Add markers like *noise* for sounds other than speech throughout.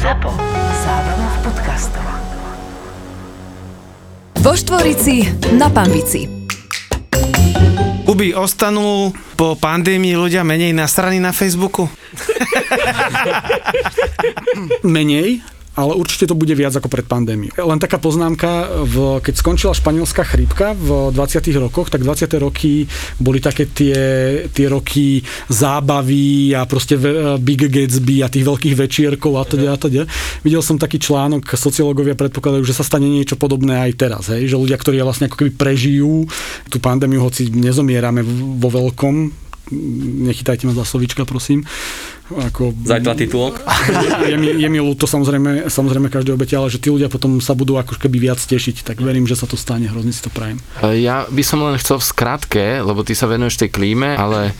ZAPO. Zábrná v podcastov. Vo Štvorici na Pambici. Kuby, ostanú po pandémii ľudia menej nasraní na Facebooku? menej, ale určite to bude viac ako pred pandémiou. Len taká poznámka, v, keď skončila španielská chrípka v 20. rokoch, tak 20. roky boli také tie, tie roky zábavy a proste Big Gatsby a tých veľkých večierkov a teda a teda. Videl som taký článok, sociológovia predpokladajú, že sa stane niečo podobné aj teraz, hej? že ľudia, ktorí vlastne ako keby prežijú tú pandémiu, hoci nezomierame vo veľkom, nechytajte ma za slovička, prosím. Ako, Zajtra titulok. *laughs* je, mi, je mi ľúto samozrejme, samozrejme každé obete, ale že tí ľudia potom sa budú ako keby viac tešiť, tak verím, že sa to stane, hrozne si to prajem. Ja by som len chcel v skratke, lebo ty sa venuješ tej klíme, ale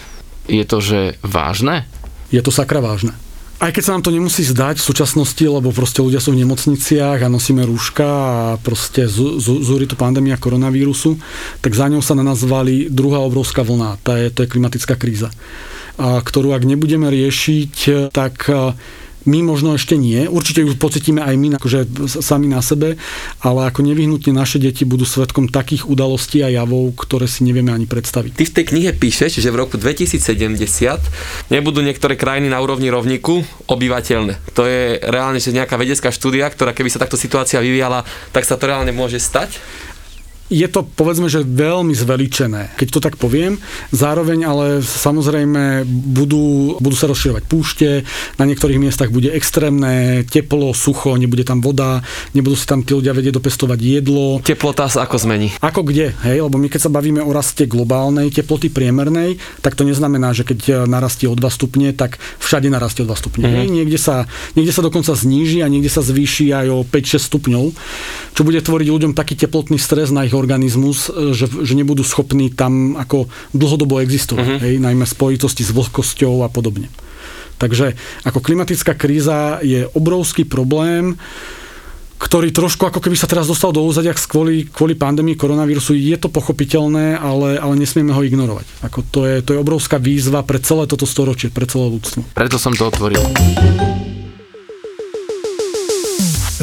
je to, že vážne? Je to sakra vážne. Aj keď sa nám to nemusí zdať v súčasnosti, lebo proste ľudia sú v nemocniciach a nosíme rúška a proste zúri tu pandémia koronavírusu, tak za ňou sa na nás druhá obrovská vlna, tá je, to je klimatická kríza, ktorú ak nebudeme riešiť, tak my možno ešte nie, určite ju pocitíme aj my akože sami na sebe, ale ako nevyhnutne naše deti budú svetkom takých udalostí a javov, ktoré si nevieme ani predstaviť. Ty v tej knihe píšeš, že v roku 2070 nebudú niektoré krajiny na úrovni rovníku obyvateľné. To je reálne, že nejaká vedecká štúdia, ktorá keby sa takto situácia vyvíjala, tak sa to reálne môže stať? Je to povedzme, že veľmi zveličené, keď to tak poviem. Zároveň ale samozrejme budú, budú sa rozširovať púšte, na niektorých miestach bude extrémne teplo, sucho, nebude tam voda, nebudú si tam tí ľudia vedieť dopestovať jedlo. Teplota sa ako zmení? Ako kde, hej, lebo my keď sa bavíme o raste globálnej teploty priemernej, tak to neznamená, že keď narastie o 2 stupne, tak všade narastie o 2 stupne. Mm-hmm. Hej, niekde, sa, niekde sa dokonca zníži a niekde sa zvýši aj o 5-6 stupňov, čo bude tvoriť ľuďom taký teplotný stres na ich organizmus, e, že, že nebudú schopní tam ako dlhodobo existovať, uh-huh. hej, najmä spojitosti s vlhkosťou a podobne. Takže ako klimatická kríza je obrovský problém, ktorý trošku ako keby sa teraz dostal do úzadia kvôli, kvôli pandémii koronavírusu. Je to pochopiteľné, ale, ale nesmieme ho ignorovať. Ako to, je, to je obrovská výzva pre celé toto storočie, pre celé ľudstvo. Preto som to otvoril.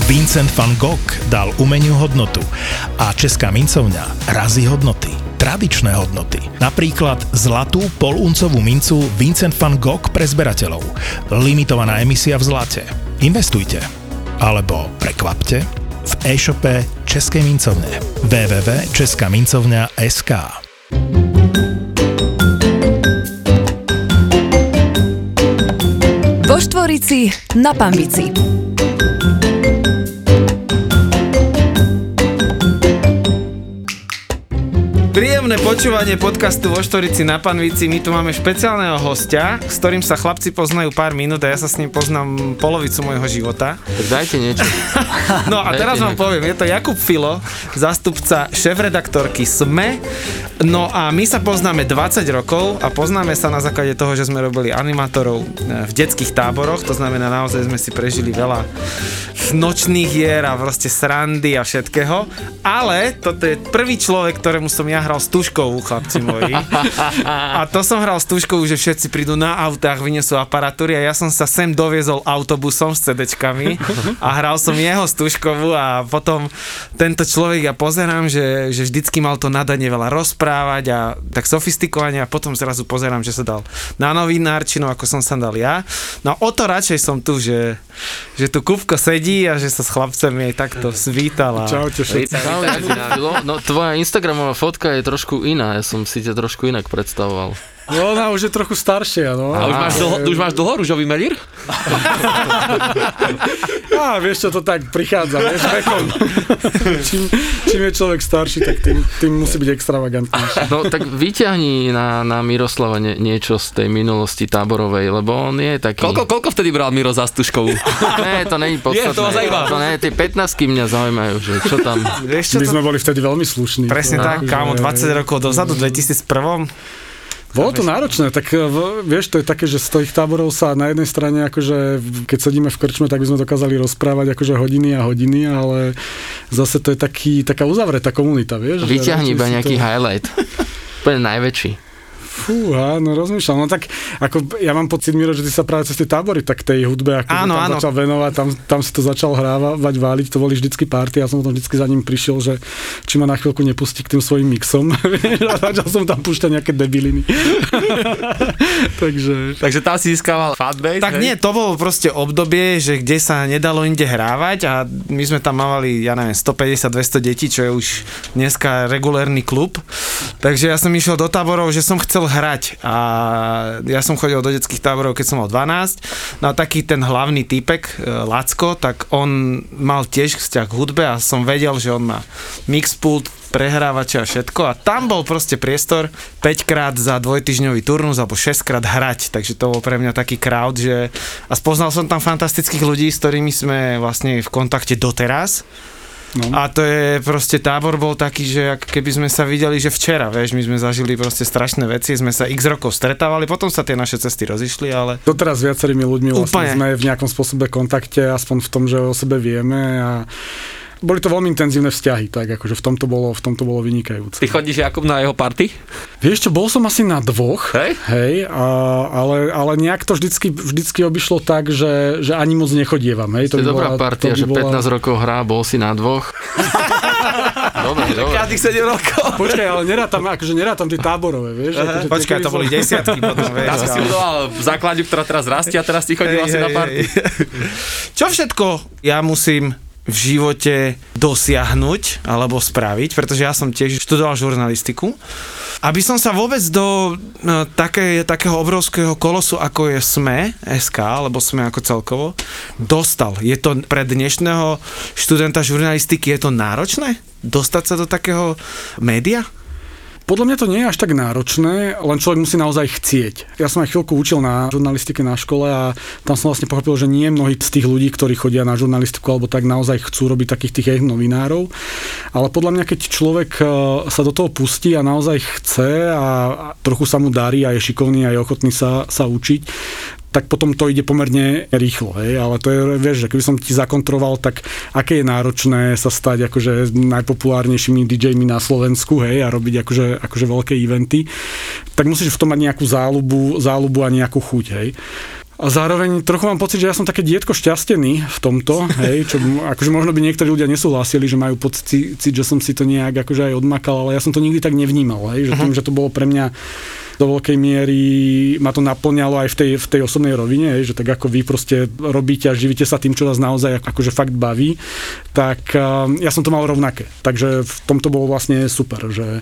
Vincent van Gogh dal umeniu hodnotu a Česká mincovňa razí hodnoty tradičné hodnoty. Napríklad zlatú poluncovú mincu Vincent van Gogh pre zberateľov. Limitovaná emisia v zlate. Investujte. Alebo prekvapte v e-shope Českej mincovne www.českamincovňa.sk Vo Štvorici na Pambici. Počúvanie podcastu vo Štorici na Panvici. My tu máme špeciálneho hostia, s ktorým sa chlapci poznajú pár minút a ja sa s ním poznám polovicu môjho života. Tak dajte niečo. *laughs* No a teraz vám poviem, je to Jakub Filo, zástupca šéf-redaktorky SME. No a my sa poznáme 20 rokov a poznáme sa na základe toho, že sme robili animátorov eh, v detských táboroch, to znamená naozaj sme si prežili veľa nočných hier a proste srandy a všetkého. Ale toto je prvý človek, ktorému som ja hral stužkou, chlapci moji. A to som hral stužkou, že všetci prídu na autách, vyniesú aparatúry a ja som sa sem doviezol autobusom s CDčkami a hral som jeho stužkovú a potom tento človek ja pozerám, že, že vždycky mal to nadanie veľa rozprávať a tak sofistikovane a potom zrazu pozerám, že sa dal na novinárčinu, ako som sa dal ja. No o to radšej som tu, že, že tu Kupko sedí a že sa s chlapcami aj takto svítala. Čaute všetci. No tvoja Instagramová fotka je trošku iná, ja som si ťa trošku inak predstavoval. No ona už je trochu staršia, no. A už máš dlho, už máš dlho rúžový melír? *laughs* Á, vieš čo, to tak prichádza, vieš, vekom. čím, čím je človek starší, tak tým, tým musí byť extravagantnejší. No tak vyťahni na, na Miroslava nie, niečo z tej minulosti táborovej, lebo on je taký... Koľko, koľko vtedy bral Miro za stužkovú? *laughs* Nie, to není podstatné. Je, to zajímavé. To nie, tie 15 mňa zaujímajú, že čo tam... Vieš, čo My to... sme boli vtedy veľmi slušní. Presne tak, kámo, 20 rokov dozadu, 2001 bolo to náročné, tak e, vieš, to je také, že z tých táborov sa na jednej strane, akože keď sedíme v krčme, tak by sme dokázali rozprávať akože hodiny a hodiny, ale zase to je taký, taká uzavretá komunita, vieš. Vyťahni iba nejaký to... highlight. *laughs* Úplne najväčší. Fúha, no rozmýšľam. No tak, ako ja mám pocit, Miro, že ty sa práve cez tie tábory tak tej hudbe, ako Áno, tam áno. začal venovať, tam, tam si to začal hrávať, váliť, to boli vždycky party, ja som potom vždycky za ním prišiel, že či ma na chvíľku nepustí k tým svojim mixom. *laughs* a začal som tam púšťať nejaké debiliny. *laughs* Takže... Takže tam si získaval fanbase, Tak hej? nie, to bolo proste obdobie, že kde sa nedalo inde hrávať a my sme tam mávali, ja neviem, 150-200 detí, čo je už dneska regulérny klub. Takže ja som išiel do táborov, že som chcel hrať a ja som chodil do detských táborov, keď som mal 12. No a taký ten hlavný typek, e, Lacko, tak on mal tiež vzťah k hudbe a som vedel, že on má mixpult, prehrávače a všetko a tam bol proste priestor 5 krát za dvojtyžňový turnus alebo 6 krát hrať, takže to bol pre mňa taký crowd, že a spoznal som tam fantastických ľudí, s ktorými sme vlastne v kontakte doteraz. No. A to je proste tábor bol taký, že ak keby sme sa videli, že včera, vieš, my sme zažili proste strašné veci, sme sa x rokov stretávali, potom sa tie naše cesty rozišli, ale Doteraz s viacerými ľuďmi vlastne Úplne. sme v nejakom spôsobe kontakte, aspoň v tom, že o sebe vieme a boli to veľmi intenzívne vzťahy, tak akože v tomto bolo, v tomto bolo vynikajúce. Ty chodíš Jakub na jeho party? Vieš čo, bol som asi na dvoch, Hej? hej a, ale, ale nejak to vždycky, vždycky obišlo tak, že, že ani moc nechodievam. Hej, To je dobrá bola- partia, to že 15 rokov hrá, bol si na dvoch. *laughs* dobre, dobre. Každých 7 rokov. Počkaj, ale nerátam, akože nerátam tie táborové, vieš. Akože tie, počkaj, to som- boli desiatky potom, *laughs* vieš. Tam si si ale- budoval základňu, ktorá teraz rastie a teraz ti chodil asi na party. Čo všetko ja musím v živote dosiahnuť alebo spraviť, pretože ja som tiež študoval žurnalistiku. Aby som sa vôbec do no, také, takého obrovského kolosu, ako je SME, SK, alebo SME ako celkovo, dostal. Je to pre dnešného študenta žurnalistiky, je to náročné? Dostať sa do takého média? Podľa mňa to nie je až tak náročné, len človek musí naozaj chcieť. Ja som aj chvíľku učil na žurnalistike na škole a tam som vlastne pochopil, že nie mnohí z tých ľudí, ktorí chodia na žurnalistiku alebo tak naozaj chcú robiť takých tých novinárov. Ale podľa mňa, keď človek e, sa do toho pustí a naozaj chce a trochu sa mu darí a je šikovný a je ochotný sa, sa učiť, tak potom to ide pomerne rýchlo, hej, ale to je, vieš, že keby som ti zakontroval, tak aké je náročné sa stať akože najpopulárnejšími DJmi na Slovensku, hej, a robiť akože, akože veľké eventy, tak musíš v tom mať nejakú záľubu, záľubu a nejakú chuť, hej. A zároveň trochu mám pocit, že ja som také dietko šťastený v tomto, hej, čo akože možno by niektorí ľudia nesúhlasili, že majú pocit, že som si to nejak akože aj odmakal, ale ja som to nikdy tak nevnímal, hej, že tým, že to bolo pre mňa do veľkej miery ma to naplňalo aj v tej, v tej osobnej rovine, že tak ako vy proste robíte a živíte sa tým, čo vás naozaj ako- akože fakt baví, tak um, ja som to mal rovnaké. Takže v tomto bolo vlastne super, že,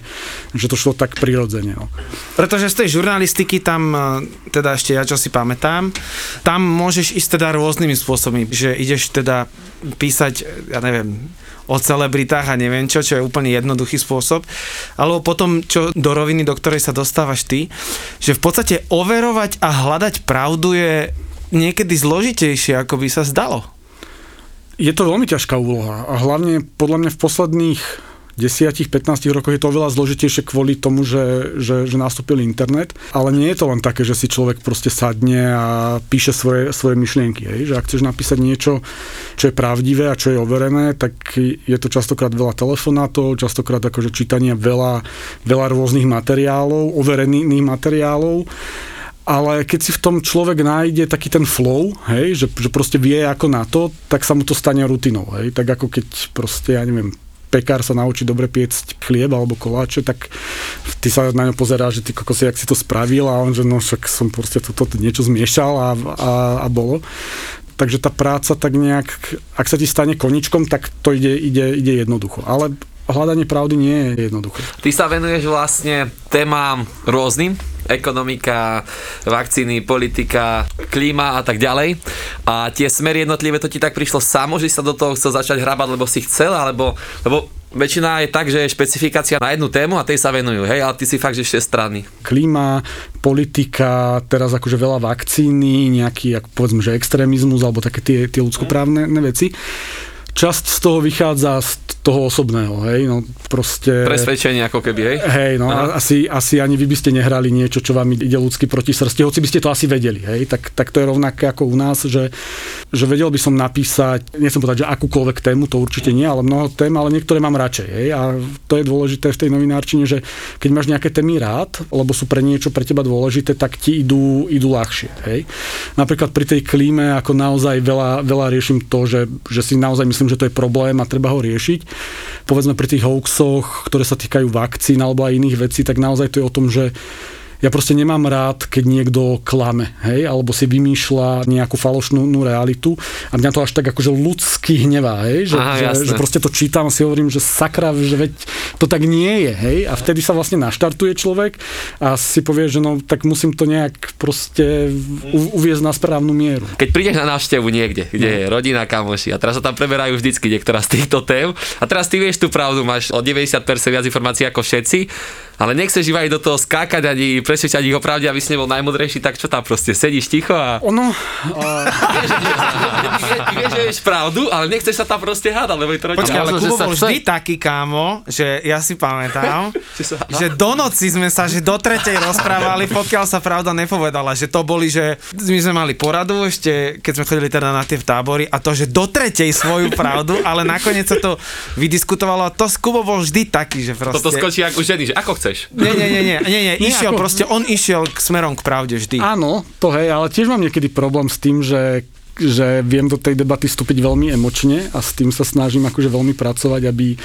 že to šlo tak prirodzene. No. Pretože z tej žurnalistiky tam, eh, teda ešte ja čo si pamätám, tam môžeš ísť teda rôznymi spôsobmi, že ideš teda písať, ja neviem, o celebritách a neviem čo, čo je úplne jednoduchý spôsob, alebo potom, čo do roviny, do ktorej sa dostávaš ty, že v podstate overovať a hľadať pravdu je niekedy zložitejšie, ako by sa zdalo. Je to veľmi ťažká úloha a hlavne podľa mňa v posledných 10-15 rokoch je to oveľa zložitejšie kvôli tomu, že, že, že nastúpil internet, ale nie je to len také, že si človek proste sadne a píše svoje, svoje myšlienky. Hej? Že ak chceš napísať niečo, čo je pravdivé a čo je overené, tak je to častokrát veľa telefonátov, častokrát akože čítania veľa, veľa rôznych materiálov, overených materiálov ale keď si v tom človek nájde taký ten flow, hej, že, že proste vie ako na to, tak sa mu to stane rutinou. Hej. Tak ako keď proste, ja neviem, pekár sa naučí dobre piecť chlieb alebo koláče, tak ty sa na ňo pozeráš, že ty kokos, jak si to spravil a on, že no však som proste toto to, niečo zmiešal a, a, a bolo. Takže tá práca tak nejak, ak sa ti stane koničkom, tak to ide, ide, ide jednoducho. Ale hľadanie pravdy nie je jednoduché. Ty sa venuješ vlastne témam rôznym, ekonomika, vakcíny, politika, klíma a tak ďalej. A tie smery jednotlivé, to ti tak prišlo samo, že si sa do toho chcel začať hrabať, lebo si chcel, alebo, lebo väčšina je tak, že je špecifikácia na jednu tému a tej sa venujú, hej, ale ty si fakt, že všestranný. klíma, politika, teraz akože veľa vakcíny, nejaký, ako povedzme, že extrémizmus, alebo také tie, tie ľudskoprávne veci. Časť z toho vychádza z toho osobného, hej, no proste... Presvedčenie ako keby, hej? Hej, no Aha. asi, asi ani vy by ste nehrali niečo, čo vám ide ľudsky proti srsti, hoci by ste to asi vedeli, hej, tak, tak to je rovnaké ako u nás, že, že vedel by som napísať, nechcem povedať, že akúkoľvek tému, to určite nie, ale mnoho tém, ale niektoré mám radšej, hej, a to je dôležité v tej novinárčine, že keď máš nejaké témy rád, lebo sú pre niečo pre teba dôležité, tak ti idú, idú ľahšie, hej. Napríklad pri tej klíme, ako naozaj veľa, veľa riešim to, že, že si naozaj myslím, že to je problém a treba ho riešiť. Povedzme pri tých hoaxoch, ktoré sa týkajú vakcín alebo aj iných vecí, tak naozaj to je o tom, že ja proste nemám rád, keď niekto klame, hej, alebo si vymýšľa nejakú falošnú nú realitu a mňa to až tak akože ľudský hnevá, hej, že, Aha, že, že proste to čítam a si hovorím, že sakra, že veď to tak nie je, hej, a vtedy sa vlastne naštartuje človek a si povie, že no tak musím to nejak proste u, uviezť na správnu mieru. Keď prídeš na návštevu niekde, kde je rodina, kamoši a teraz sa tam preberajú vždycky niektorá z týchto tém a teraz ty vieš tú pravdu, máš o 90% viac informácií ako všetci, ale nechceš iba aj do toho skákať ani presvedčať ich o pravde, aby si nebol najmudrejší, tak čo tam proste sedíš ticho a Ono, *laughs* vieš, ty vieš, že vieš pravdu, ale nechceš sa tam proste hádať, lebo je to. Počkaj, ale Kubo bol vždy taký kámo, že ja si pamätám, *laughs* že do noci sme sa, že do tretej rozprávali, pokiaľ sa pravda nepovedala, že to boli, že my sme mali poradu ešte, keď sme chodili teda na tie v tábory a to, že do tretej svoju pravdu, ale nakoniec sa to vydiskutovalo a to s Kubo bol vždy taký, že proste... Toto skočí ako ženy, že ako chceš. Nie, nie, nie, nie, nie, nie, Nie, išiel ako- proste, on išiel k smerom k pravde vždy. Áno, to hej, ale tiež mám niekedy problém s tým, že že viem do tej debaty vstúpiť veľmi emočne a s tým sa snažím akože veľmi pracovať, aby,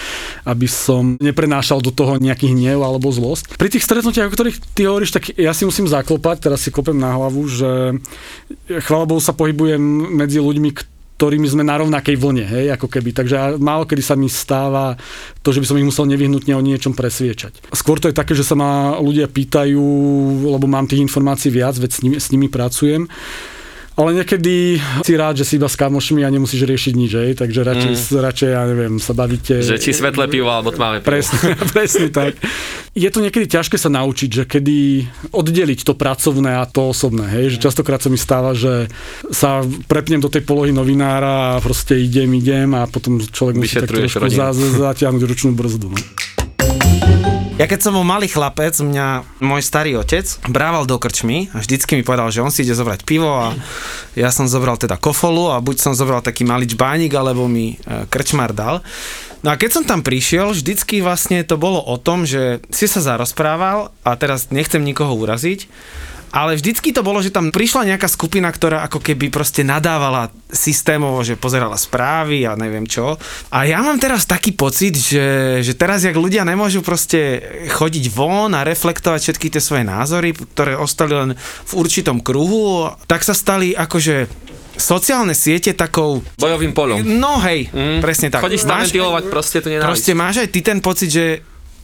aby som neprenášal do toho nejaký hnev alebo zlosť. Pri tých stretnutiach, o ktorých ty hovoríš, tak ja si musím zaklopať, teraz si klopem na hlavu, že chvála Bohu sa pohybujem medzi ľuďmi, ktorými sme na rovnakej vlne, hej, ako keby. Takže málo kedy sa mi stáva to, že by som ich musel nevyhnutne o niečom presviečať. Skôr to je také, že sa ma ľudia pýtajú, lebo mám tých informácií viac, veď s nimi, s nimi pracujem. Ale niekedy si rád, že si iba s kamošmi a nemusíš riešiť nič, hej? takže radšej, mm. radšej, ja neviem, sa bavíte... Že či svetlé pivo alebo tmavé pivo. Presne, *laughs* presne tak. Je to niekedy ťažké sa naučiť, že kedy oddeliť to pracovné a to osobné. Hej? Že častokrát sa mi stáva, že sa prepnem do tej polohy novinára a proste idem, idem a potom človek musí tak trošku *laughs* zatiahnuť ručnú brzdu. No. Ja keď som bol malý chlapec, mňa môj starý otec brával do krčmy a vždycky mi povedal, že on si ide zobrať pivo a ja som zobral teda kofolu a buď som zobral taký malý čbánik, alebo mi e, krčmar dal. No a keď som tam prišiel, vždycky vlastne to bolo o tom, že si sa zarozprával a teraz nechcem nikoho uraziť, ale vždycky to bolo, že tam prišla nejaká skupina, ktorá ako keby proste nadávala systémovo, že pozerala správy a neviem čo. A ja mám teraz taký pocit, že, že teraz, jak ľudia nemôžu proste chodiť von a reflektovať všetky tie svoje názory, ktoré ostali len v určitom kruhu, tak sa stali akože sociálne siete takou Bojovým polom. No hej, mm. presne tak. Chodíš tam ventilovať proste to nenávisť. Proste máš aj ty ten pocit, že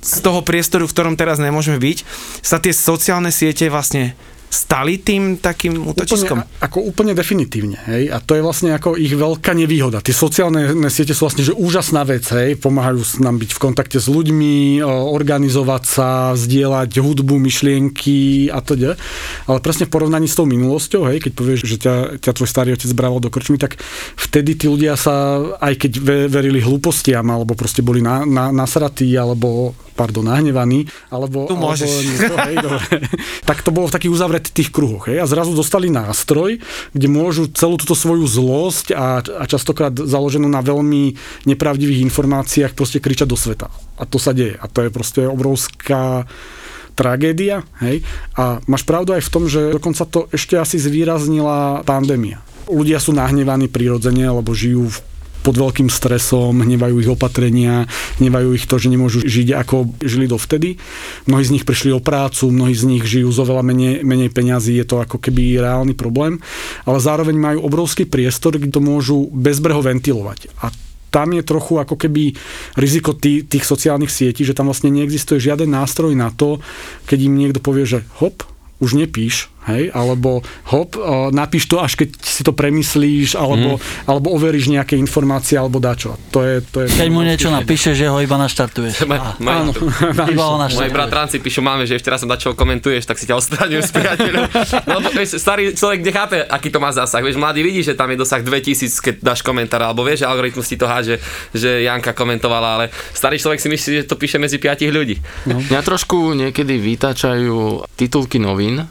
z toho priestoru, v ktorom teraz nemôžeme byť, sa tie sociálne siete vlastne stali tým takým útočiskom. Úplne, ako úplne definitívne. Hej? A to je vlastne ako ich veľká nevýhoda. Tie sociálne siete sú vlastne že úžasná vec. Hej? Pomáhajú nám byť v kontakte s ľuďmi, organizovať sa, zdieľať hudbu, myšlienky a teda. Ale presne v porovnaní s tou minulosťou, hej, keď povieš, že ťa, ťa tvoj starý otec brával do krčmy, tak vtedy tí ľudia sa, aj keď ve- verili hlúpostiam, alebo proste boli na, na, nasratí, alebo pardon, nahnevaní, alebo... Tu môžeš. Alebo, niečo, hej, dobre. *laughs* tak to bolo v takých uzavretých kruhoch. Hej, a zrazu dostali nástroj, kde môžu celú túto svoju zlosť a, a častokrát založenú na veľmi nepravdivých informáciách proste kričať do sveta. A to sa deje. A to je proste obrovská tragédia. Hej? A máš pravdu aj v tom, že dokonca to ešte asi zvýraznila pandémia. Ľudia sú nahnevaní prirodzene, lebo žijú v pod veľkým stresom, hnevajú ich opatrenia, hnevajú ich to, že nemôžu žiť ako žili dovtedy. Mnohí z nich prišli o prácu, mnohí z nich žijú zo veľa menej, menej peňazí, je to ako keby reálny problém, ale zároveň majú obrovský priestor, kde to môžu bezbreho ventilovať. A tam je trochu ako keby riziko tý, tých sociálnych sietí, že tam vlastne neexistuje žiaden nástroj na to, keď im niekto povie, že hop, už nepíš, hej, alebo hop, napíš to, až keď si to premyslíš, alebo, mm. alebo overíš nejaké informácie, alebo dačo. To je, to je Keď mu niečo napíše, že ho iba naštartuješ. *laughs* Ma- Á, ma- Áno, *laughs* Iba ho *laughs* Moji naštartuješ. bratranci píšu máme, že ešte raz som dačo komentuješ, tak si ťa odstraňujem z priateľov. No, lebo, vieš, starý človek nechápe, aký to má zásah. Vieš, mladý vidí, že tam je dosah 2000, keď dáš komentár, alebo vieš, že algoritmus ti to háže, že Janka komentovala, ale starý človek si myslí, že to píše medzi piatich ľudí. Mňa trošku niekedy vytáčajú titulky novín,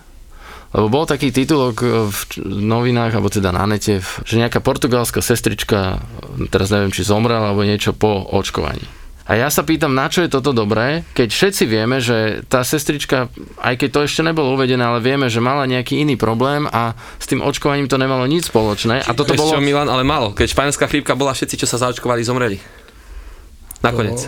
lebo bol taký titulok v č- novinách, alebo teda na nete, v- že nejaká portugalská sestrička, teraz neviem, či zomrela, alebo niečo po očkovaní. A ja sa pýtam, na čo je toto dobré, keď všetci vieme, že tá sestrička, aj keď to ešte nebolo uvedené, ale vieme, že mala nejaký iný problém a s tým očkovaním to nemalo nič spoločné. A toto Vieš bolo... Milan, ale málo. Keď španielská chrípka bola, všetci, čo sa zaočkovali, zomreli. Nakoniec.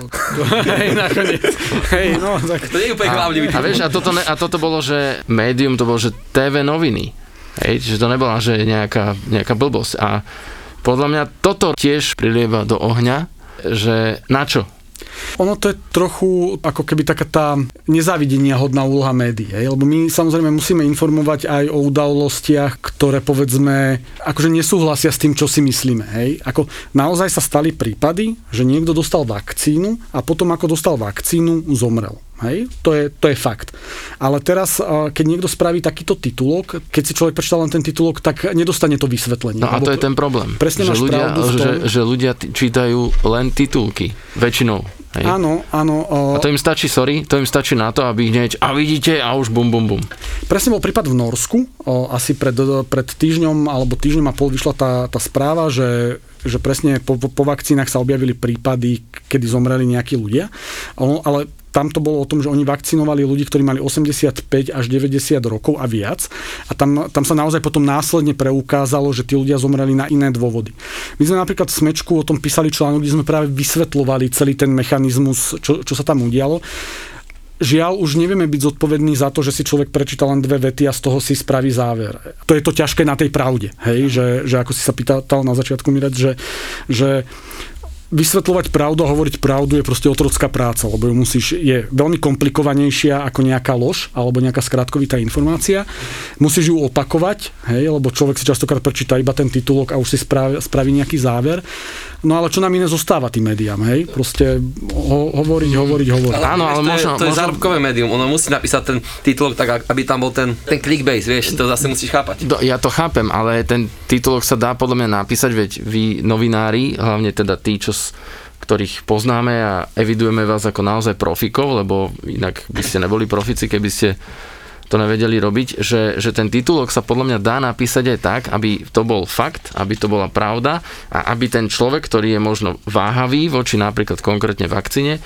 hej, nakoniec. Hej, no, tak To nie je úplne klamlivý A vieš, a toto, ne, a toto bolo, že médium, to bolo, že TV noviny. Hej, čiže to nebola, že nejaká, nejaká blbosť. A podľa mňa toto tiež prilieva do ohňa, že na čo? Ono to je trochu ako keby taká tá nezávidenia hodná úloha médií, hej? lebo my samozrejme musíme informovať aj o udalostiach, ktoré povedzme akože nesúhlasia s tým, čo si myslíme. Hej? Ako naozaj sa stali prípady, že niekto dostal vakcínu a potom ako dostal vakcínu, zomrel. Hej? To, je, to je fakt. Ale teraz, keď niekto spraví takýto titulok, keď si človek prečíta len ten titulok, tak nedostane to vysvetlenie. No a to je ten problém. Presne že máš ľudia, tom. že, že ľudia čítajú len titulky. Väčšinou. Hej. Áno, áno. A to im stačí, sorry, to im stačí na to, aby hneď, a vidíte, a už bum, bum, bum. Presne bol prípad v Norsku, o, asi pred, pred týždňom alebo týždňom a pol vyšla tá, tá správa, že, že presne po, po, po vakcínach sa objavili prípady, kedy zomreli nejakí ľudia. Ale tam to bolo o tom, že oni vakcinovali ľudí, ktorí mali 85 až 90 rokov a viac. A tam, tam sa naozaj potom následne preukázalo, že tí ľudia zomreli na iné dôvody. My sme napríklad v Smečku o tom písali článok, kde sme práve vysvetľovali celý ten mechanizmus, čo, čo sa tam udialo. Žiaľ, už nevieme byť zodpovední za to, že si človek prečíta len dve vety a z toho si spraví záver. To je to ťažké na tej pravde, hej? Že, že ako si sa pýtal na začiatku, Mirec, že, že vysvetľovať pravdu a hovoriť pravdu je proste otrocká práca, lebo ju musíš, je veľmi komplikovanejšia ako nejaká lož alebo nejaká skratkovitá informácia. Musíš ju opakovať, hej, lebo človek si častokrát prečíta iba ten titulok a už si spraví, spraví nejaký záver. No ale čo nám iné zostáva tým médiám, hej? Proste ho, hovoriť, hovoriť, hovoriť. Áno, ale to možno- je, to je možno- zárobkové médium, ono musí napísať ten titulok tak, aby tam bol ten, ten clickbait, vieš, to zase musíš chápať. Do, ja to chápem, ale ten titulok sa dá podľa mňa napísať, veď vy novinári, hlavne teda tí, čo s, ktorých poznáme a evidujeme vás ako naozaj profikov, lebo inak by ste neboli profici, keby ste to nevedeli robiť, že, že ten titulok sa podľa mňa dá napísať aj tak, aby to bol fakt, aby to bola pravda a aby ten človek, ktorý je možno váhavý voči napríklad konkrétne vakcíne,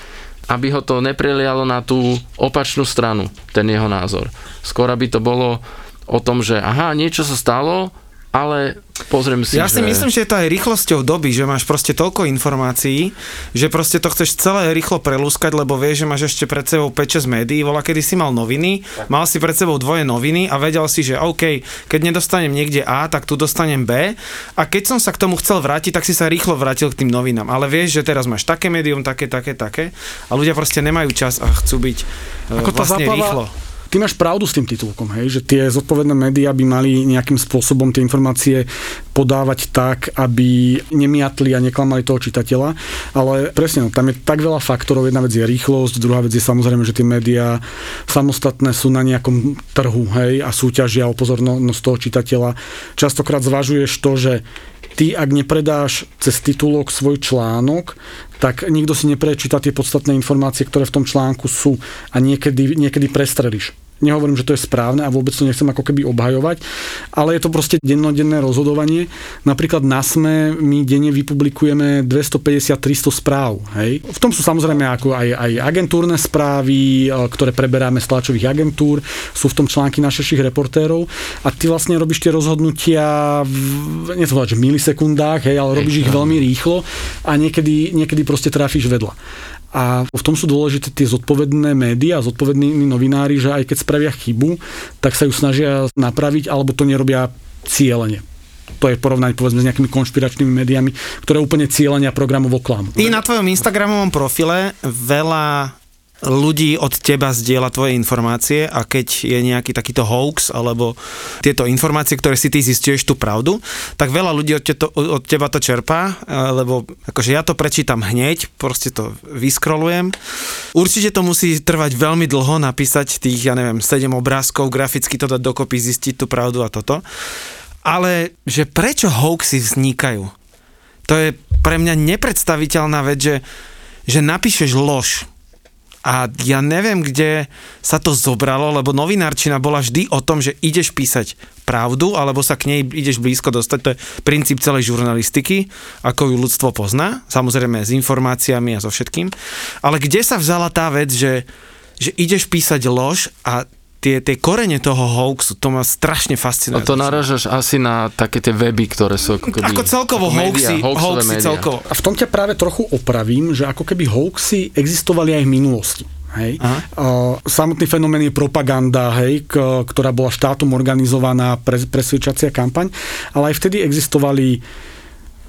aby ho to neprelialo na tú opačnú stranu, ten jeho názor. Skôr aby to bolo o tom, že aha, niečo sa stalo, ale pozriem si, Ja si že... myslím, že je to aj rýchlosťou doby, že máš proste toľko informácií, že proste to chceš celé rýchlo prelúskať, lebo vieš, že máš ešte pred sebou 5-6 médií, voľa kedy si mal noviny, mal si pred sebou dvoje noviny a vedel si, že OK, keď nedostanem niekde A, tak tu dostanem B a keď som sa k tomu chcel vrátiť, tak si sa rýchlo vrátil k tým novinám. Ale vieš, že teraz máš také médium, také, také, také a ľudia proste nemajú čas a chcú byť Ako tá vlastne záplava- rýchlo. Ty máš pravdu s tým titulkom, hej, že tie zodpovedné médiá by mali nejakým spôsobom tie informácie podávať tak, aby nemiatli a neklamali toho čitateľa, ale presne, no, tam je tak veľa faktorov, jedna vec je rýchlosť, druhá vec je samozrejme, že tie médiá samostatné sú na nejakom trhu, hej, a súťažia o pozornosť toho čitateľa. Častokrát zvažuješ to, že ty, ak nepredáš cez titulok svoj článok, tak nikto si neprečíta tie podstatné informácie, ktoré v tom článku sú a niekedy, niekedy prestrelíš. Nehovorím, že to je správne a vôbec to nechcem ako keby obhajovať, ale je to proste dennodenné rozhodovanie. Napríklad na SME my denne vypublikujeme 250-300 správ. Hej? V tom sú samozrejme ako aj, aj agentúrne správy, e, ktoré preberáme z tlačových agentúr, sú v tom články našich reportérov a ty vlastne robíš tie rozhodnutia v, povedať, že milisekundách, hej, ale robíš ich veľmi rýchlo a niekedy, niekedy proste trafíš vedľa. A v tom sú dôležité tie zodpovedné médiá, zodpovední novinári, že aj keď spravia chybu, tak sa ju snažia napraviť, alebo to nerobia cieľene. To je porovnanie povedzme s nejakými konšpiračnými médiami, ktoré úplne cieľenia programovo klamú. Ty na tvojom Instagramovom profile veľa ľudí od teba zdieľa tvoje informácie a keď je nejaký takýto hoax alebo tieto informácie, ktoré si ty zistuješ tú pravdu, tak veľa ľudí od, teto, od teba to čerpá, lebo akože ja to prečítam hneď, proste to vyskrolujem. Určite to musí trvať veľmi dlho napísať tých, ja neviem, 7 obrázkov, graficky to dať dokopy, zistiť tú pravdu a toto. Ale že prečo hoaxy vznikajú? To je pre mňa nepredstaviteľná vec, že, že napíšeš lož, a ja neviem, kde sa to zobralo, lebo novinárčina bola vždy o tom, že ideš písať pravdu, alebo sa k nej ideš blízko dostať. To je princíp celej žurnalistiky, ako ju ľudstvo pozná, samozrejme s informáciami a so všetkým. Ale kde sa vzala tá vec, že, že ideš písať lož a tie, tie korene toho hoaxu, to ma strašne fascinuje. No to naražaš asi na také tie weby, ktoré sú ako keby... Ako celkovo hoaxy, hoaxové hoaxy médiá. celkovo. A v tom ťa práve trochu opravím, že ako keby hoaxy existovali aj v minulosti. Hej. Uh, samotný fenomén je propaganda, hej, k, ktorá bola štátom organizovaná pre, presvedčacia kampaň, ale aj vtedy existovali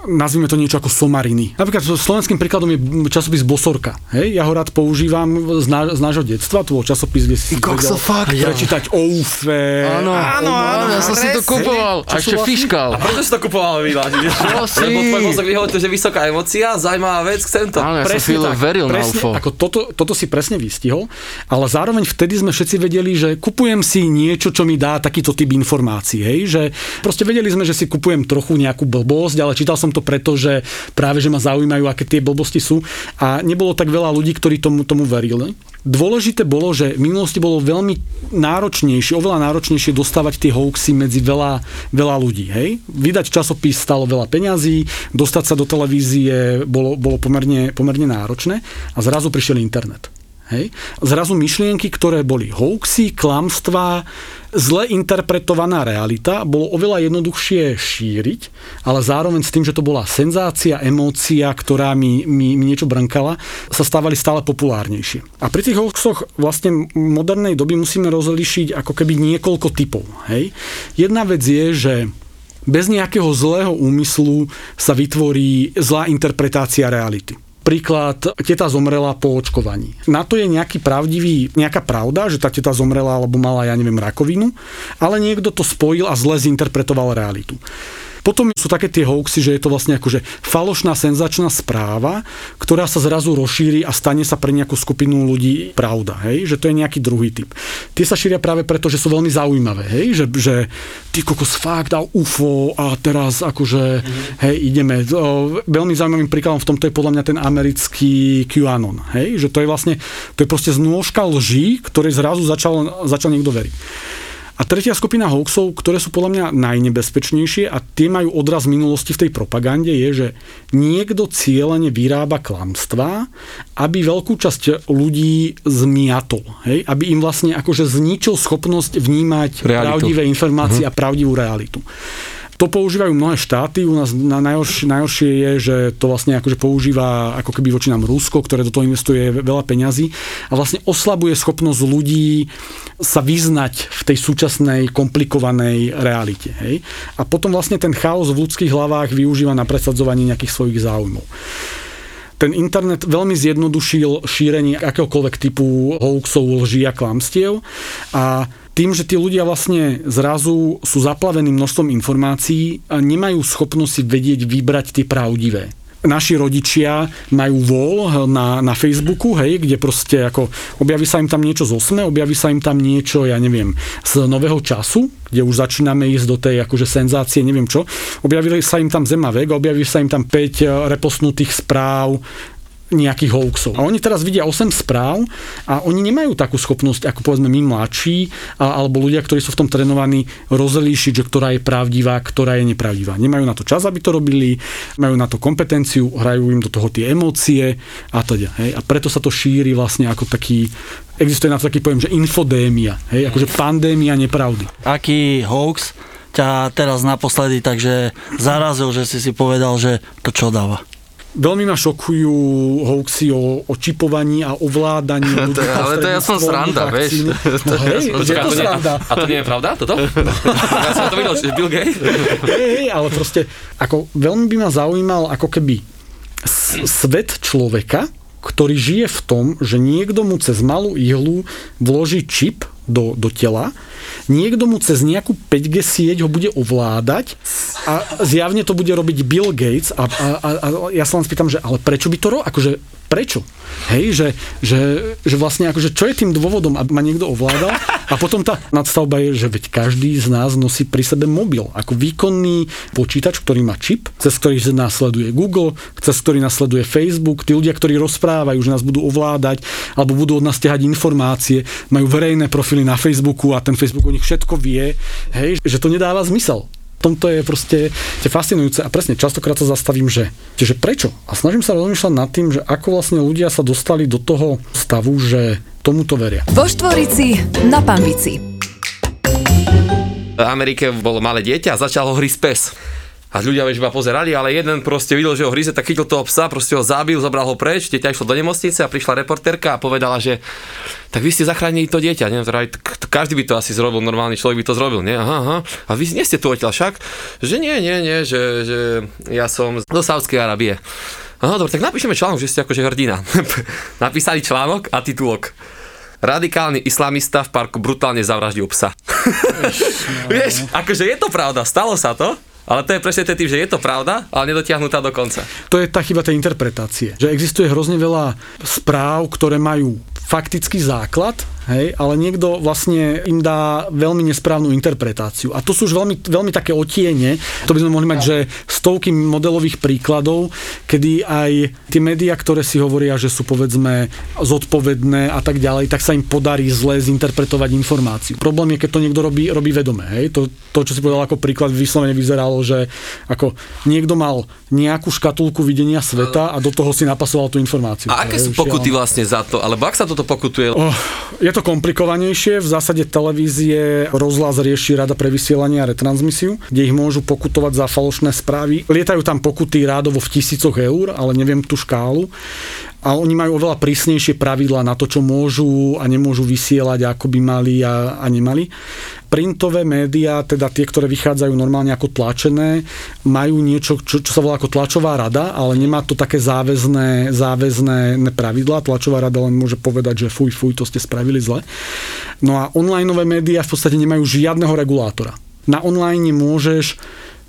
nazvime to niečo ako somariny. Napríklad slovenským príkladom je časopis Bosorka. Hej? Ja ho rád používam z, ná, z nášho detstva. To bol časopis, kde si kokso, fakt? prečítať o UFE. Áno, Áno, áno, ja som si to kupoval. A ešte vlastne- fiškal. Prečo si to kupoval vyvážiť? si? *laughs* Lebo tvoj mozog vyhodil, že vysoká emócia, zaujímavá vec, chcem to. Áno, ja som Presne chvíľu tak, veril na presne, UFO. Ako toto, toto si presne vystihol, ale zároveň vtedy sme všetci vedeli, že kupujem si niečo, čo mi dá takýto typ informácií. Hej? Že proste vedeli sme, že si kupujem trochu nejakú blbosť, ale čítal som to preto, že práve že ma zaujímajú, aké tie blbosti sú. A nebolo tak veľa ľudí, ktorí tomu, tomu verili. Dôležité bolo, že v minulosti bolo veľmi náročnejšie, oveľa náročnejšie dostávať tie hoaxy medzi veľa, veľa ľudí. Hej? Vydať časopis stalo veľa peňazí, dostať sa do televízie bolo, bolo pomerne, pomerne náročné a zrazu prišiel internet. Hej? Zrazu myšlienky, ktoré boli hoaxy, klamstvá, zle interpretovaná realita, bolo oveľa jednoduchšie šíriť, ale zároveň s tým, že to bola senzácia, emócia, ktorá mi, mi, mi niečo brnkala, sa stávali stále populárnejšie. A pri tých hoaxoch vlastne modernej doby musíme rozlišiť ako keby niekoľko typov. Hej? Jedna vec je, že bez nejakého zlého úmyslu sa vytvorí zlá interpretácia reality. Príklad, teta zomrela po očkovaní. Na to je nejaký pravdivý, nejaká pravda, že tá teta zomrela alebo mala, ja neviem, rakovinu, ale niekto to spojil a zle zinterpretoval realitu. Potom sú také tie hoaxy, že je to vlastne akože falošná senzačná správa, ktorá sa zrazu rozšíri a stane sa pre nejakú skupinu ľudí pravda, hej? že to je nejaký druhý typ. Tie sa šíria práve preto, že sú veľmi zaujímavé, hej? Že, že ty kokos fakt dal UFO a teraz akože hej, ideme. Veľmi zaujímavým príkladom v tomto je podľa mňa ten americký QAnon, hej? že to je vlastne, to je proste znôžka lží, ktoré zrazu začal, začal niekto veriť. A tretia skupina hoaxov, ktoré sú podľa mňa najnebezpečnejšie a tie majú odraz minulosti v tej propagande, je, že niekto cieľene vyrába klamstvá, aby veľkú časť ľudí zmiatol. Hej? Aby im vlastne akože zničil schopnosť vnímať Realitu. pravdivé informácie a pravdivú realitu. To používajú mnohé štáty, u nás na najhoršie, najhoršie je, že to vlastne akože používa ako keby voči nám Rusko, ktoré do toho investuje veľa peňazí a vlastne oslabuje schopnosť ľudí sa vyznať v tej súčasnej komplikovanej realite. Hej? A potom vlastne ten chaos v ľudských hlavách využíva na presadzovanie nejakých svojich záujmov ten internet veľmi zjednodušil šírenie akéhokoľvek typu hoaxov, lží a klamstiev a tým, že tí ľudia vlastne zrazu sú zaplavení množstvom informácií nemajú schopnosť si vedieť vybrať tie pravdivé naši rodičia majú vol na, na Facebooku, hej, kde proste ako objaví sa im tam niečo z osme, objaví sa im tam niečo, ja neviem, z nového času, kde už začíname ísť do tej akože senzácie, neviem čo. Objavili sa im tam Zemavek, objaví sa im tam 5 repostnutých správ, nejakých hoaxov. A oni teraz vidia 8 správ a oni nemajú takú schopnosť, ako povedzme my mladší, a, alebo ľudia, ktorí sú v tom trénovaní, rozlíšiť, že ktorá je pravdivá, ktorá je nepravdivá. Nemajú na to čas, aby to robili, majú na to kompetenciu, hrajú im do toho tie emócie a teda. Hej? A preto sa to šíri vlastne ako taký, existuje na to taký pojem, že infodémia, hej? akože pandémia nepravdy. Aký hoax ťa teraz naposledy takže zarazil, že si si povedal, že to čo dáva? Veľmi ma šokujú hoaxy o, o čipovaní a ovládaní *laughs* ľudí. ale to je aspoň sranda, vieš. No *laughs* hej, je Počkaj, a to to nie, sranda. a to nie je pravda, toto? *laughs* ja som to videl, že Bill Gates. Hej, hej, ale proste, ako veľmi by ma zaujímal ako keby s- svet človeka, ktorý žije v tom, že niekto mu cez malú ihlu vloží čip do, do tela, niekto mu cez nejakú 5G sieť ho bude ovládať a zjavne to bude robiť Bill Gates a, a, a, a ja sa len spýtam, že ale prečo by to robil? Akože prečo? Hej, že, že, že vlastne akože čo je tým dôvodom, aby ma niekto ovládal? A potom tá nadstavba je, že veď každý z nás nosí pri sebe mobil ako výkonný počítač, ktorý má čip, cez ktorý následuje Google, cez ktorý nasleduje Facebook. Tí ľudia, ktorí rozprávajú, že nás budú ovládať alebo budú od nás ťahať informácie, majú verejné profily na Facebooku a ten Facebook o nich všetko vie, hej, že to nedáva zmysel tomto je proste je fascinujúce a presne častokrát sa zastavím, že, že prečo? A snažím sa rozmýšľať nad tým, že ako vlastne ľudia sa dostali do toho stavu, že tomuto veria. Vo Štvorici na Pambici. V Amerike bolo malé dieťa a začal ho hryzť pes. A ľudia iba pozerali, ale jeden proste videl, že ho hryze, tak chytil toho psa, proste ho zabil, zobral ho preč, dieťa išlo do nemocnice a prišla reportérka a povedala, že tak vy ste zachránili to dieťa, teda, každý by to asi zrobil, normálny človek by to zrobil, nie? Aha, aha. A vy nie ste tu odtiaľ však? Že nie, nie, nie, že, že ja som zo Sávskej Arábie. Aha, dobre, tak napíšeme článok, že ste akože hrdina. *laughs* Napísali článok a titulok. Radikálny islamista v parku brutálne zavraždil psa. *laughs* Vieš, akože je to pravda, stalo sa to, ale to je presne tým, že je to pravda, ale nedotiahnutá do konca. To je tá chyba tej interpretácie. Že existuje hrozne veľa správ, ktoré majú faktický základ, hej, ale niekto vlastne im dá veľmi nesprávnu interpretáciu. A to sú už veľmi, veľmi také otiene, to by sme mohli mať, že stovky modelových príkladov, kedy aj tie médiá, ktoré si hovoria, že sú povedzme zodpovedné a tak ďalej, tak sa im podarí zle zinterpretovať informáciu. Problém je, keď to niekto robí, robí vedome. Hej. To, to, čo si povedal ako príklad, vyslovene vyzeralo, že ako niekto mal nejakú škatulku videnia sveta a do toho si napasoval tú informáciu. A aké sú pokuty vlastne za to? Alebo ak sa toto pokutuje? Oh, je to komplikovanejšie. V zásade televízie rozhlas rieši Rada pre vysielanie a retransmisiu, kde ich môžu pokutovať za falošné správy. Lietajú tam pokuty rádovo v tisícoch eur, ale neviem tú škálu a oni majú oveľa prísnejšie pravidlá na to, čo môžu a nemôžu vysielať, ako by mali a, a nemali. Printové médiá, teda tie, ktoré vychádzajú normálne ako tlačené, majú niečo, čo, čo sa volá ako tlačová rada, ale nemá to také záväzné, záväzné pravidlá. Tlačová rada len môže povedať, že fuj, fuj, to ste spravili zle. No a onlineové médiá v podstate nemajú žiadneho regulátora. Na online môžeš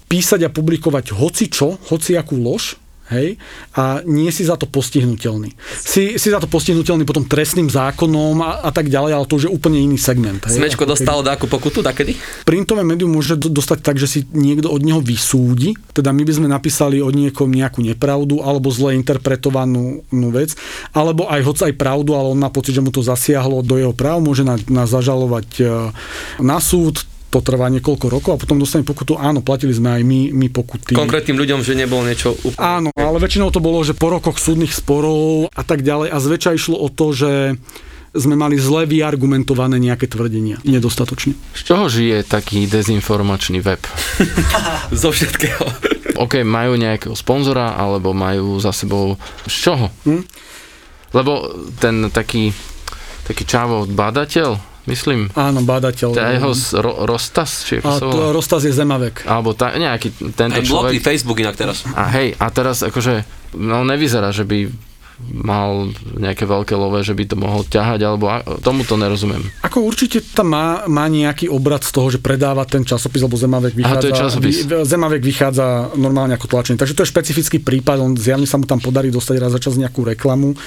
písať a publikovať hoci čo, hoci akú lož, hej, a nie si za to postihnutelný. Si, si za to postihnutelný potom trestným zákonom a, a tak ďalej, ale to už je úplne iný segment. Hej. Smečko dostalo dáku pokutu, takedy? Printové médium môže dostať tak, že si niekto od neho vysúdi, teda my by sme napísali od niekom nejakú nepravdu alebo zle interpretovanú vec, alebo aj hoď aj pravdu, ale on má pocit, že mu to zasiahlo do jeho práv, môže nás, nás zažalovať e, na súd, to trvá niekoľko rokov a potom dostane pokutu. Áno, platili sme aj my, my pokuty. Konkrétnym ľuďom, že nebolo niečo úplne... Áno, ale väčšinou to bolo, že po rokoch súdnych sporov a tak ďalej a zväčša išlo o to, že sme mali zle vyargumentované nejaké tvrdenia. Nedostatočne. Z čoho žije taký dezinformačný web? *laughs* Zo všetkého. OK, majú nejakého sponzora, alebo majú za sebou... Z čoho? Hm? Lebo ten taký, taký čávo badateľ, myslím. Áno, bádateľ. Je jeho ro, Rostas? Či a to, Rostas je Zemavek. Alebo ta, nejaký tento Aj človek. Facebook inak teraz. A hej, a teraz akože, no nevyzerá, že by mal nejaké veľké love, že by to mohol ťahať, alebo tomu to nerozumiem. Ako určite tam má, má nejaký obrad z toho, že predáva ten časopis, lebo Zemavek vychádza, Aha, to je časopis. Zemavek vychádza normálne ako tlačený. Takže to je špecifický prípad, on zjavne sa mu tam podarí dostať raz za čas nejakú reklamu.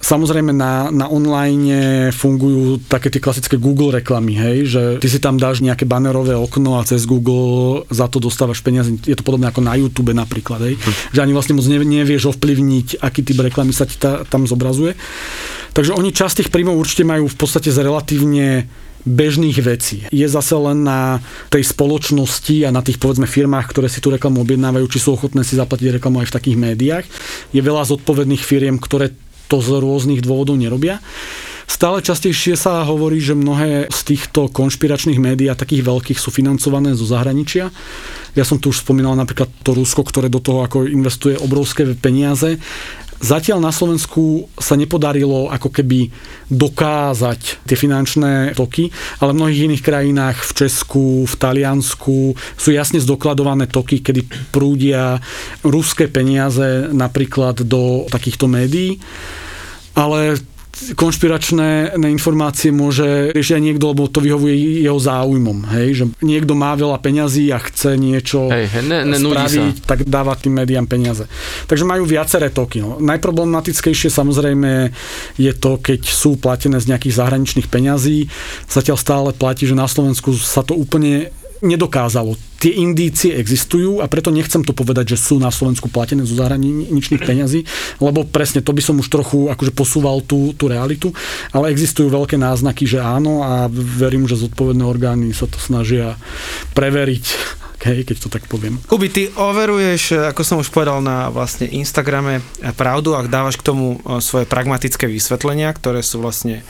Samozrejme na, na online fungujú také tie klasické Google reklamy, hej, že ty si tam dáš nejaké banerové okno a cez Google za to dostávaš peniaze. Je to podobné ako na YouTube napríklad, hej, hm. že ani vlastne moc nevieš ovplyvniť, aký typ reklamy sa ti tá, tam zobrazuje. Takže oni časť tých príjmov určite majú v podstate z relatívne bežných vecí. Je zase len na tej spoločnosti a na tých povedzme firmách, ktoré si tú reklamu objednávajú, či sú ochotné si zaplatiť reklamu aj v takých médiách. Je veľa zodpovedných firiem, ktoré to z rôznych dôvodov nerobia. Stále častejšie sa hovorí, že mnohé z týchto konšpiračných médií a takých veľkých sú financované zo zahraničia. Ja som tu už spomínal napríklad to Rusko, ktoré do toho ako investuje obrovské peniaze. Zatiaľ na Slovensku sa nepodarilo ako keby dokázať tie finančné toky, ale v mnohých iných krajinách, v Česku, v Taliansku sú jasne zdokladované toky, kedy prúdia ruské peniaze napríklad do takýchto médií. ale konšpiračné informácie môže riešiť aj niekto, lebo to vyhovuje jeho záujmom. Hej? Že niekto má veľa peňazí a chce niečo Hej, hej, ne- nenudí spraviť, tak dáva tým médiám peniaze. Takže majú viaceré toky. No. Najproblematickejšie samozrejme je to, keď sú platené z nejakých zahraničných peňazí. Zatiaľ stále platí, že na Slovensku sa to úplne nedokázalo. Tie indície existujú a preto nechcem to povedať, že sú na Slovensku platené zo zahraničných peňazí, lebo presne to by som už trochu akože posúval tú, tú realitu, ale existujú veľké náznaky, že áno a verím, že zodpovedné orgány sa to snažia preveriť *laughs* hej, keď to tak poviem. Kuby, ty overuješ, ako som už povedal na vlastne Instagrame, pravdu, ak dávaš k tomu e, svoje pragmatické vysvetlenia, ktoré sú vlastne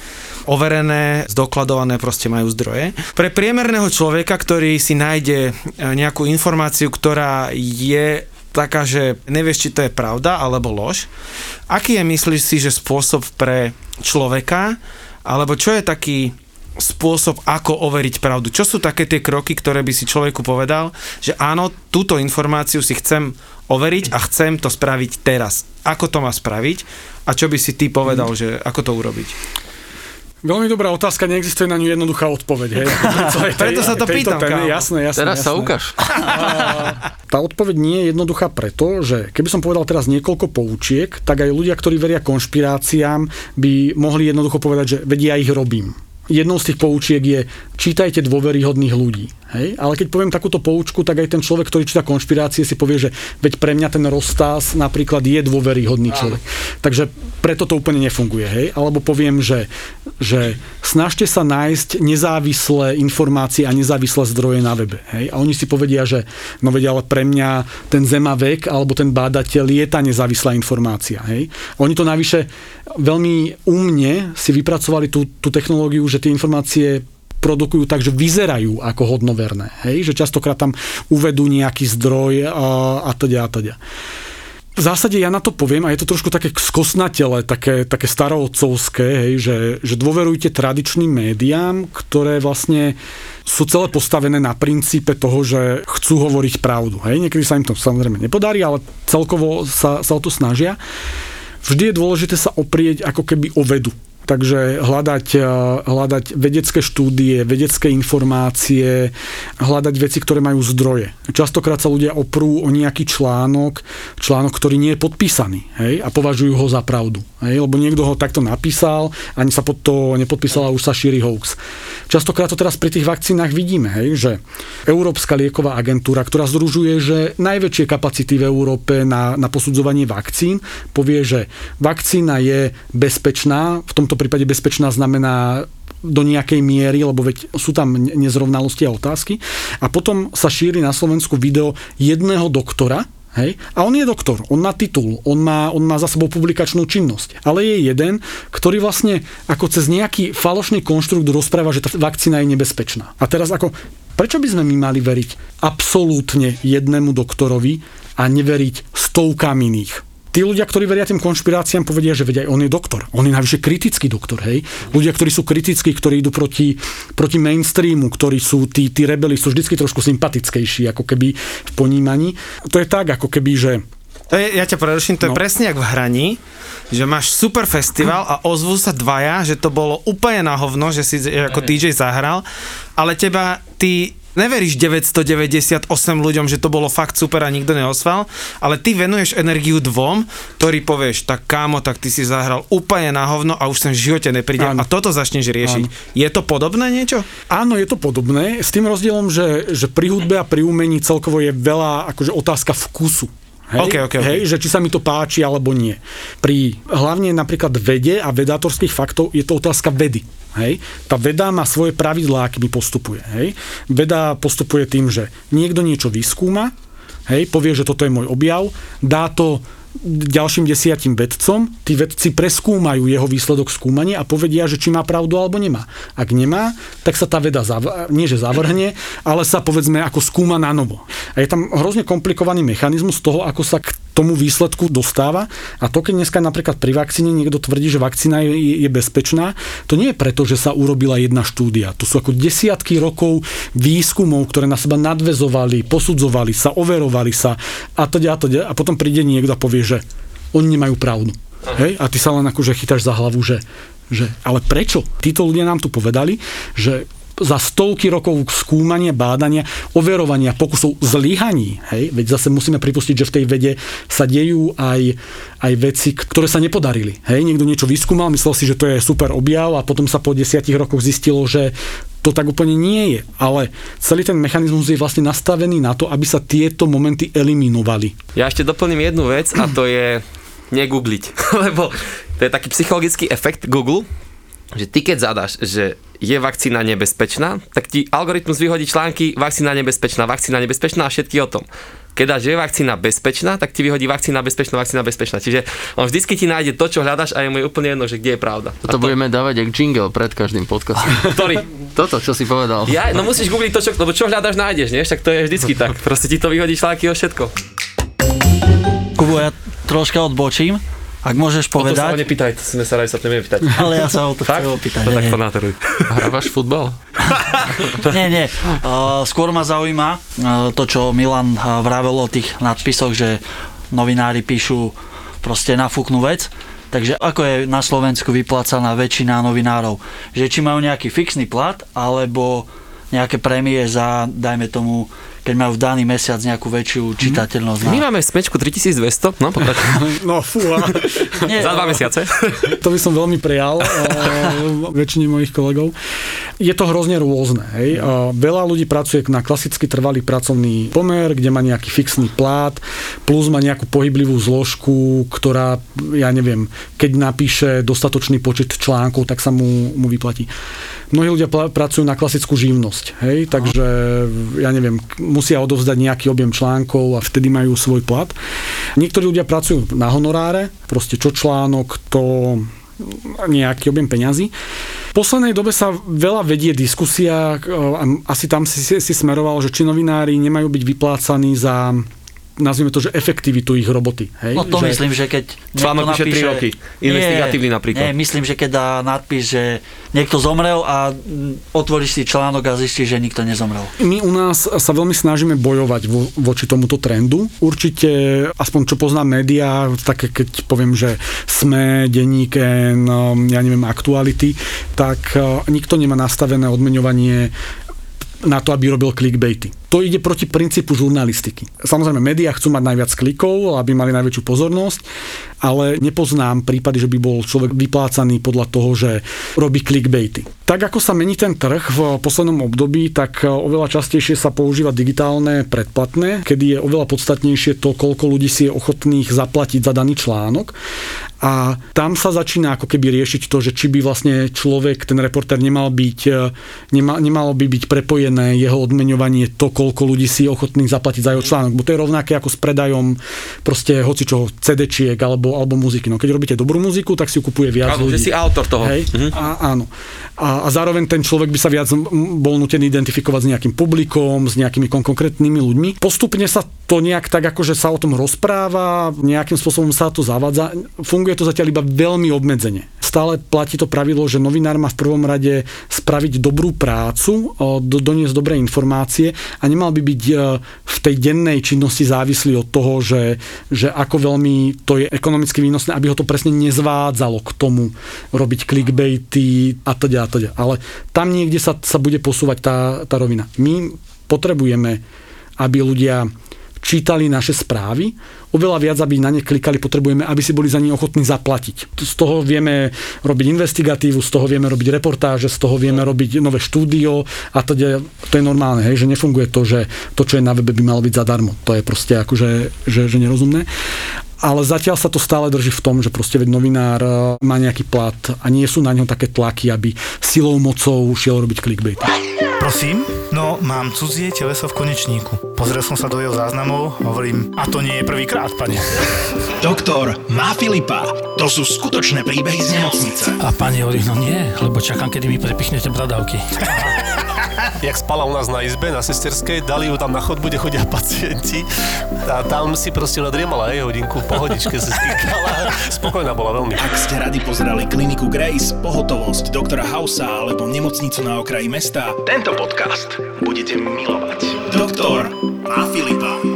overené, zdokladované, proste majú zdroje. Pre priemerného človeka, ktorý si nájde e, nejakú informáciu, ktorá je taká, že nevieš, či to je pravda alebo lož, aký je, myslíš si, že spôsob pre človeka, alebo čo je taký spôsob, ako overiť pravdu. Čo sú také tie kroky, ktoré by si človeku povedal, že áno, túto informáciu si chcem overiť a chcem to spraviť teraz. Ako to má spraviť a čo by si ty povedal, že ako to urobiť? Veľmi dobrá otázka, neexistuje na ňu jednoduchá odpoveď. Hej. *laughs* Preto sa to pýtam, kámo. Jasné, jasné. Teraz sa ukáž. *laughs* Tá odpoveď nie je jednoduchá preto, že keby som povedal teraz niekoľko poučiek, tak aj ľudia, ktorí veria konšpiráciám, by mohli jednoducho povedať, že vedia, ja ich robím. Jednou z tých poučiek je čítajte dôveryhodných ľudí. Hej? Ale keď poviem takúto poučku, tak aj ten človek, ktorý číta konšpirácie, si povie, že veď pre mňa ten Rostás napríklad je dôveryhodný človek. Takže preto to úplne nefunguje. Hej? Alebo poviem, že, že snažte sa nájsť nezávislé informácie a nezávislé zdroje na webe. Hej? A oni si povedia, že no veď ale pre mňa ten zemavek alebo ten bádateľ je tá nezávislá informácia. Hej? Oni to navyše veľmi umne si vypracovali tú, tú technológiu, že tie informácie produkujú tak, že vyzerajú ako hodnoverné. Hej? Že častokrát tam uvedú nejaký zdroj a, teda a teda. V zásade ja na to poviem, a je to trošku také skosnatele, také, také starootcovské, hej, že, že dôverujte tradičným médiám, ktoré vlastne sú celé postavené na princípe toho, že chcú hovoriť pravdu. Hej. Niekedy sa im to samozrejme nepodarí, ale celkovo sa, sa o to snažia. Vždy je dôležité sa oprieť ako keby o vedu. Takže hľadať, eh, hľadať vedecké štúdie, vedecké informácie, hľadať veci, ktoré majú zdroje. Častokrát sa ľudia oprú o nejaký článok, článok, ktorý nie je podpísaný hej, a považujú ho za pravdu. Hej, lebo niekto ho takto napísal, ani sa pod to nepodpísal a už sa šíri hoax. Častokrát to teraz pri tých vakcínach vidíme, hej, že Európska lieková agentúra, ktorá združuje, že najväčšie kapacity v Európe na, na posudzovanie vakcín, povie, že vakcína je bezpečná, v tomto prípade bezpečná znamená do nejakej miery, lebo veď sú tam nezrovnalosti a otázky. A potom sa šíri na Slovensku video jedného doktora, Hej? A on je doktor, on má titul, on má, on má za sebou publikačnú činnosť. Ale je jeden, ktorý vlastne ako cez nejaký falošný konštrukt rozpráva, že tá vakcína je nebezpečná. A teraz ako, prečo by sme my mali veriť absolútne jednému doktorovi a neveriť stovkám iných? Tí ľudia, ktorí veria tým konšpiráciám, povedia, že vedia, on je doktor. On je najvyššie kritický doktor, hej. Ľudia, ktorí sú kritickí, ktorí idú proti, proti mainstreamu, ktorí sú tí, tí rebeli, sú vždy trošku sympatickejší, ako keby v ponímaní. To je tak, ako keby, že To je, ja ťa preruším, to je No. presne jak v hraní, že máš super festival a ozvú sa dvaja, že to bolo úplne na hovno, že si ako DJ zahral, ale teba, ty neveríš 998 ľuďom, že to bolo fakt super a nikto neosval, ale ty venuješ energiu dvom, ktorý povieš, tak kámo, tak ty si zahral úplne na hovno a už sem v živote neprídem Áno. a toto začneš riešiť. Je to podobné niečo? Áno, je to podobné, s tým rozdielom, že, že pri hudbe a pri umení celkovo je veľa akože otázka vkusu. Hej, OK, OK, OK. hej, že či sa mi to páči alebo nie. Pri hlavne napríklad vede a vedátorských faktov je to otázka vedy. Hej. Tá veda má svoje pravidlá, akými postupuje. Hej. Veda postupuje tým, že niekto niečo vyskúma, hej, povie, že toto je môj objav, dá to ďalším desiatim vedcom, tí vedci preskúmajú jeho výsledok skúmania a povedia, že či má pravdu alebo nemá. Ak nemá, tak sa tá veda zav- nie že zavrhne, ale sa povedzme ako skúma na novo. A je tam hrozne komplikovaný mechanizmus toho, ako sa k tomu výsledku dostáva. A to, keď dneska napríklad pri vakcíne niekto tvrdí, že vakcína je, je bezpečná, to nie je preto, že sa urobila jedna štúdia. To sú ako desiatky rokov výskumov, ktoré na seba nadvezovali, posudzovali sa, overovali sa a teda a teda. A potom príde niekto a povie, že oni nemajú pravdu. Hej? A ty sa len akože chytáš za hlavu, že, že ale prečo? Títo ľudia nám tu povedali, že za stovky rokov skúmania, bádania, overovania, pokusov zlyhaní, hej, veď zase musíme pripustiť, že v tej vede sa dejú aj, aj veci, ktoré sa nepodarili. Hej, niekto niečo vyskúmal, myslel si, že to je super objav a potom sa po desiatich rokoch zistilo, že to tak úplne nie je. Ale celý ten mechanizmus je vlastne nastavený na to, aby sa tieto momenty eliminovali. Ja ešte doplním jednu vec a to je negoogliť. *laughs* Lebo to je taký psychologický efekt Google, že ty keď zadaš, že je vakcína nebezpečná, tak ti algoritmus vyhodí články vakcína nebezpečná, vakcína nebezpečná a všetky o tom. Keď dáš, že je vakcína bezpečná, tak ti vyhodí vakcína bezpečná, vakcína bezpečná. Čiže on vždycky ti nájde to, čo hľadaš a je mu úplne jedno, že kde je pravda. To, to budeme dávať jak jingle pred každým podcastom. Ktorý? Toto, čo si povedal. Ja, no musíš googliť to, čo, lebo čo hľadaš, nájdeš, nie? Však to je vždycky tak. Proste ti to vyhodí články o všetko. Kubo, ja troška odbočím. Ak môžeš O to sa ho povedať, nepýtaj, to sme sa radi sa pýtať. ale ja sa o to chcem opýtať. To tak nie. to nátoruj. Hrávaš futbal? *laughs* Nie, nie. Uh, skôr ma zaujíma uh, to, čo Milan uh, vravel o tých nadpisoch, že novinári píšu proste nafúknú vec. Takže ako je na Slovensku vyplácaná väčšina novinárov? Že či majú nejaký fixný plat, alebo nejaké prémie za, dajme tomu, keď majú v daný mesiac nejakú väčšiu čitateľnosť. My Na... máme smečku 3200, no pokračuj. *laughs* No fú, a Nie, Za dva mesiace. to by som veľmi prijal uh, *laughs* väčšine mojich kolegov. Je to hrozne rôzne. Hej. Uh, veľa ľudí pracuje na klasicky trvalý pracovný pomer, kde má nejaký fixný plát, plus má nejakú pohyblivú zložku, ktorá, ja neviem, keď napíše dostatočný počet článkov, tak sa mu, mu vyplatí. Mnohí ľudia pla- pracujú na klasickú živnosť, hej, takže ja neviem, musia odovzdať nejaký objem článkov a vtedy majú svoj plat. Niektorí ľudia pracujú na honoráre, proste čo článok, to nejaký objem peňazí. V poslednej dobe sa veľa vedie diskusia, a asi tam si, si smeroval, že či novinári nemajú byť vyplácaní za nazvime to, že efektivitu ich roboty. Hej? No to že, myslím, že keď Článok niekto píše tri roky. Investigatívny napríklad. Nie, myslím, že keď dá nadpis, že niekto zomrel a otvoríš si článok a zistíš, že nikto nezomrel. My u nás sa veľmi snažíme bojovať vo, voči tomuto trendu. Určite, aspoň čo poznám médiá, také keď poviem, že sme, denníke, no, ja neviem, aktuality, tak eh, nikto nemá nastavené odmeňovanie na to, aby robil clickbaity. To ide proti princípu žurnalistiky. Samozrejme, médiá chcú mať najviac klikov, aby mali najväčšiu pozornosť, ale nepoznám prípady, že by bol človek vyplácaný podľa toho, že robí clickbaity. Tak ako sa mení ten trh v poslednom období, tak oveľa častejšie sa používa digitálne predplatné, kedy je oveľa podstatnejšie to, koľko ľudí si je ochotných zaplatiť za daný článok. A tam sa začína ako keby riešiť to, že či by vlastne človek, ten reporter nemal byť, e, nema, nemalo by byť prepojené jeho odmeňovanie to, koľko ľudí si je ochotných zaplatiť za jeho článok. Bo to je rovnaké ako s predajom proste hocičoho CD-čiek alebo, alebo muziky. No keď robíte dobrú muziku, tak si ju kupuje viac Áno, ľudí. že si autor toho. Hej? Mhm. A, áno. A, a zároveň ten človek by sa viac bol nutený identifikovať s nejakým publikom, s nejakými kon- konkrétnymi ľuďmi. Postupne sa to nejak tak akože sa o tom rozpráva, nejakým spôsobom sa to zavádza. Funguje to zatiaľ iba veľmi obmedzene. Stále platí to pravidlo, že novinár má v prvom rade spraviť dobrú prácu, doniesť dobré informácie a nemal by byť e, v tej dennej činnosti závislý od toho, že, že ako veľmi to je ekonomicky výnosné, aby ho to presne nezvádzalo k tomu robiť clickbaity a teda a teda. Ale tam niekde sa, sa bude posúvať tá, tá rovina. My potrebujeme, aby ľudia čítali naše správy, oveľa viac, aby na ne klikali, potrebujeme, aby si boli za ne ochotní zaplatiť. Z toho vieme robiť investigatívu, z toho vieme robiť reportáže, z toho vieme robiť nové štúdio a je, to je normálne, hej, že nefunguje to, že to, čo je na webe, by malo byť zadarmo. To je proste akože že, že nerozumné. Ale zatiaľ sa to stále drží v tom, že proste veď novinár eh, má nejaký plat a nie sú na ňo také tlaky, aby silou, mocou šiel robiť clickbait. Prosím? No, mám cudzie teleso v konečníku. Pozrel som sa do jeho záznamov, hovorím, a to nie je prvýkrát, pane. *laughs* Doktor má Filipa. To sú skutočné príbehy z nemocnice. A pani hovorí, no nie, lebo čakám, kedy mi prepichnete bradavky. *laughs* Jak spala u nás na izbe, na sesterskej, dali ju tam na chodbu, kde chodia pacienti a tam si proste nadriemala aj hodinku, pohodičke sa stýkala. Spokojná bola veľmi. Ak ste radi pozerali kliniku Grace, pohotovosť doktora Hausa alebo nemocnicu na okraji mesta, tento podcast budete milovať. Doktor má Filipa.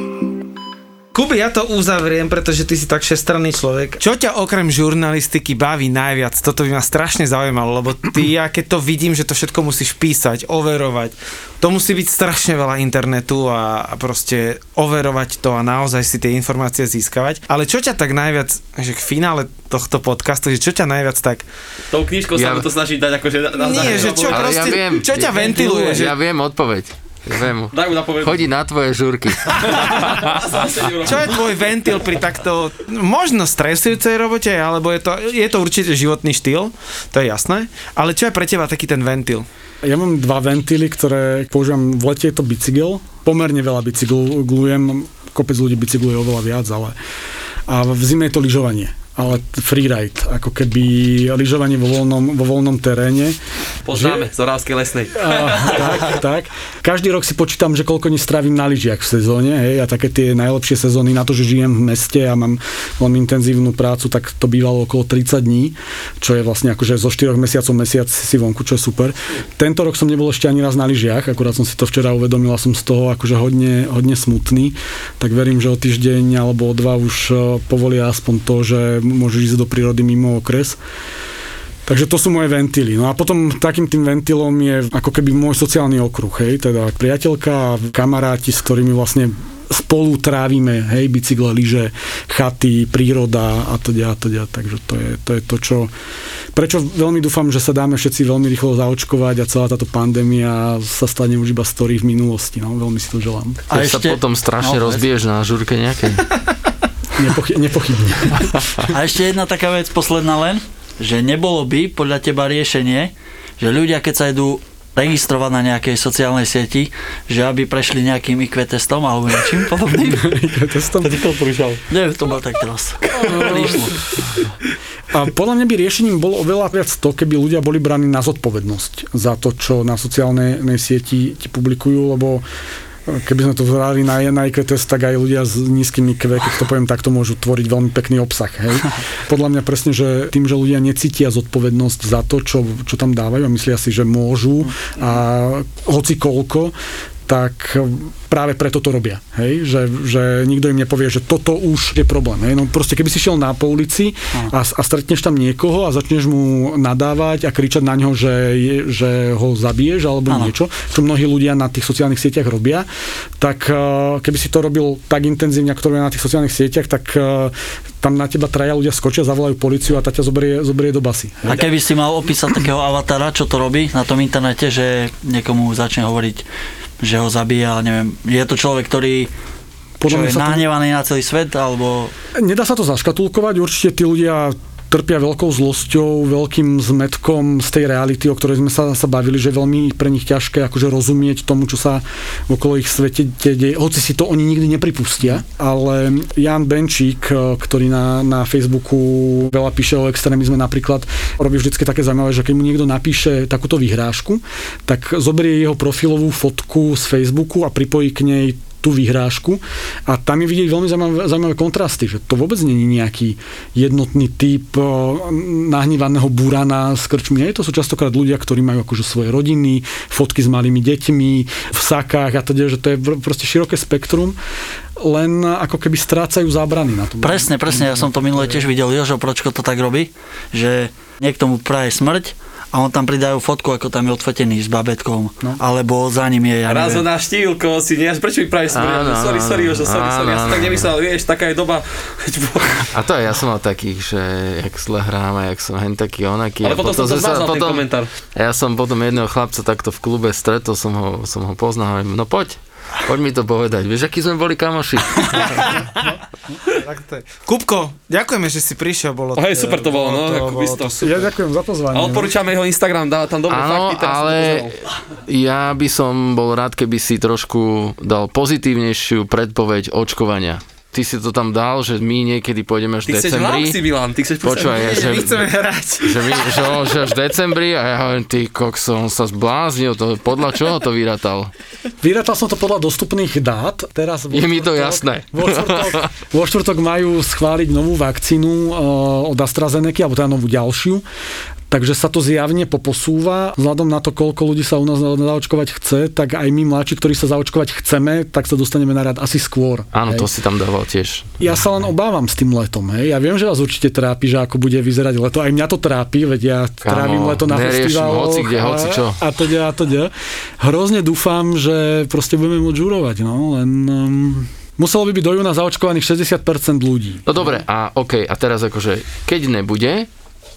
Kuby, ja to uzavriem, pretože ty si tak všestranný človek. Čo ťa okrem žurnalistiky baví najviac? Toto by ma strašne zaujímalo, lebo ty, ja keď to vidím, že to všetko musíš písať, overovať, to musí byť strašne veľa internetu a, a proste overovať to a naozaj si tie informácie získavať. Ale čo ťa tak najviac, že k finále tohto podcastu, že čo ťa najviac tak... Tou knižkou Ja- sa mu to snaží dať akože... Na, na Nie, že čo Ale ja proste, viem, čo ťa ja- ventiluje, že Ja viem odpoveď. Viem. Daj mu na povedu. Chodí na tvoje žurky. *laughs* Čo je tvoj ventil pri takto možno stresujúcej robote, alebo je to, je to určite životný štýl, to je jasné, ale čo je pre teba taký ten ventil? Ja mám dva ventily, ktoré používam v lete, je to bicykel. Pomerne veľa bicyklujem, kopec ľudí bicykluje oveľa viac, ale a v zime je to lyžovanie ale freeride, ako keby lyžovanie vo voľnom, vo voľnom teréne. Poznáme, z Orávskej lesnej. A, tak, tak. Každý rok si počítam, že koľko nestrávim na lyžiach v sezóne, hej, a také tie najlepšie sezóny na to, že žijem v meste a mám veľmi intenzívnu prácu, tak to bývalo okolo 30 dní, čo je vlastne akože zo 4 mesiacov mesiac si vonku, čo je super. Tento rok som nebol ešte ani raz na lyžiach, akurát som si to včera uvedomil a som z toho akože hodne, hodne smutný, tak verím, že o týždeň alebo o dva už eh, povolia aspoň to, že môžeš ísť do prírody mimo okres. Takže to sú moje ventily. No a potom takým tým ventilom je ako keby môj sociálny okruh, hej, teda priateľka a kamaráti, s ktorými vlastne spolu trávime, hej, bicykle, lyže, chaty, príroda a teda, a teda. Takže to je, to je to, čo... Prečo veľmi dúfam, že sa dáme všetci veľmi rýchlo zaočkovať a celá táto pandémia sa stane už iba story v minulosti. No, veľmi si to želám. A ešte... sa potom strašne no, rozbiješ na žurke nejakej. *laughs* Nepochy- nepochybne. A ešte jedna taká vec, posledná len, že nebolo by podľa teba riešenie, že ľudia, keď sa idú registrovať na nejakej sociálnej sieti, že aby prešli nejakým IQ testom alebo niečím podobným. *laughs* IQ testom? To odporúčal. Neviem, to bol tak teraz. Prišlo. A podľa mňa by riešením bolo oveľa viac to, keby ľudia boli braní na zodpovednosť za to, čo na sociálnej sieti ti publikujú, lebo keby sme to vzrali na, na IQ test, tak aj ľudia s nízkym IQ, keď to poviem takto, môžu tvoriť veľmi pekný obsah. Hej? *laughs* Podľa mňa presne, že tým, že ľudia necítia zodpovednosť za to, čo, čo tam dávajú a myslia si, že môžu a hoci koľko, tak práve preto to robia. Hej? Že, že nikto im nepovie, že toto už je problém. Hej? No proste keby si šiel na po ulici a, a stretneš tam niekoho a začneš mu nadávať a kričať na ňo, že, je, že ho zabiješ alebo ano. niečo, čo mnohí ľudia na tých sociálnych sieťach robia, tak uh, keby si to robil tak intenzívne, ako to robia na tých sociálnych sieťach, tak uh, tam na teba traja ľudia skočia, zavolajú policiu a tá ťa zoberie, zoberie do basy. Hej? A keby si mal opísať takého avatara, čo to robí na tom internete, že niekomu začne hovoriť že ho zabíja, neviem, je to človek, ktorý čo je nahnevaný to... na celý svet, alebo... Nedá sa to zaškatulkovať, určite tí ľudia trpia veľkou zlosťou, veľkým zmetkom z tej reality, o ktorej sme sa, sa bavili, že je veľmi pre nich ťažké akože rozumieť tomu, čo sa okolo ich svete deje, hoci si to oni nikdy nepripustia. Ale Jan Benčík, ktorý na, na Facebooku veľa píše o extrémizme napríklad, robí vždy také zaujímavé, že keď mu niekto napíše takúto vyhrážku, tak zoberie jeho profilovú fotku z Facebooku a pripojí k nej tú vyhrážku. A tam je vidieť veľmi zaujímavé, zaujímavé kontrasty, že to vôbec není nejaký jednotný typ nahnevaného burana s krčmi. Nie, to sú častokrát ľudia, ktorí majú akože svoje rodiny, fotky s malými deťmi, v sakách a teda, že to je proste široké spektrum. Len ako keby strácajú zábrany na tom. Presne, presne, ja som to minule tiež videl, Jožo Pročko to tak robí, že niekto mu praje smrť a on tam pridajú fotku, ako tam je odfotený s babetkom, no. alebo za ním je, ja Raz ho naštívil, koho si nie, prečo mi praje smrť? Sorry, sorry, Jožo, sorry, sorry, ja som tak nemyslel, vieš, taká je doba. A to ja som mal takých, že jak zle hrám a jak som hen taký onaký. Ale potom, potom som to zmazal, ten komentár. Ja som potom jedného chlapca takto v klube stretol, som ho, som ho poznal, no poď, Poď mi to povedať, vieš, akí sme boli kamoši. *laughs* Kupko, ďakujeme, že si prišiel. Bolo Hej, super to bolo, no, ako bolo to Ja ďakujem za pozvanie. A odporúčame jeho Instagram, dáva tam dobré Áno, fakty. Teraz ale ja by som bol rád, keby si trošku dal pozitívnejšiu predpoveď očkovania ty si to tam dal, že my niekedy pôjdeme až v decembri. Ty Milan, ty chceš Počúvaj, ja, že, my chceme hrať. Že, my, že, že až v decembri a ja hovorím, ty kokso, on sa zbláznil, to, podľa čoho to vyratal? Vyratal som to podľa dostupných dát. Teraz Je mi to jasné. Vo štvrtok, vo štvrtok majú schváliť novú vakcínu uh, od AstraZeneca, alebo teda novú ďalšiu Takže sa to zjavne poposúva. Vzhľadom na to, koľko ľudí sa u nás zaočkovať chce, tak aj my mladší, ktorí sa zaočkovať chceme, tak sa dostaneme na rad asi skôr. Áno, hej. to si tam dával tiež. Ja sa len obávam s tým letom. Hej. Ja viem, že vás určite trápi, že ako bude vyzerať leto. Aj mňa to trápi, veď ja trávim leto na festivaloch. hoci kde, hoci čo. A teda, a teda. Hrozne dúfam, že proste budeme môcť žurovať. No, len um, muselo by byť do júna zaočkovaných 60% ľudí. No dobre, a OK, a teraz akože, keď nebude,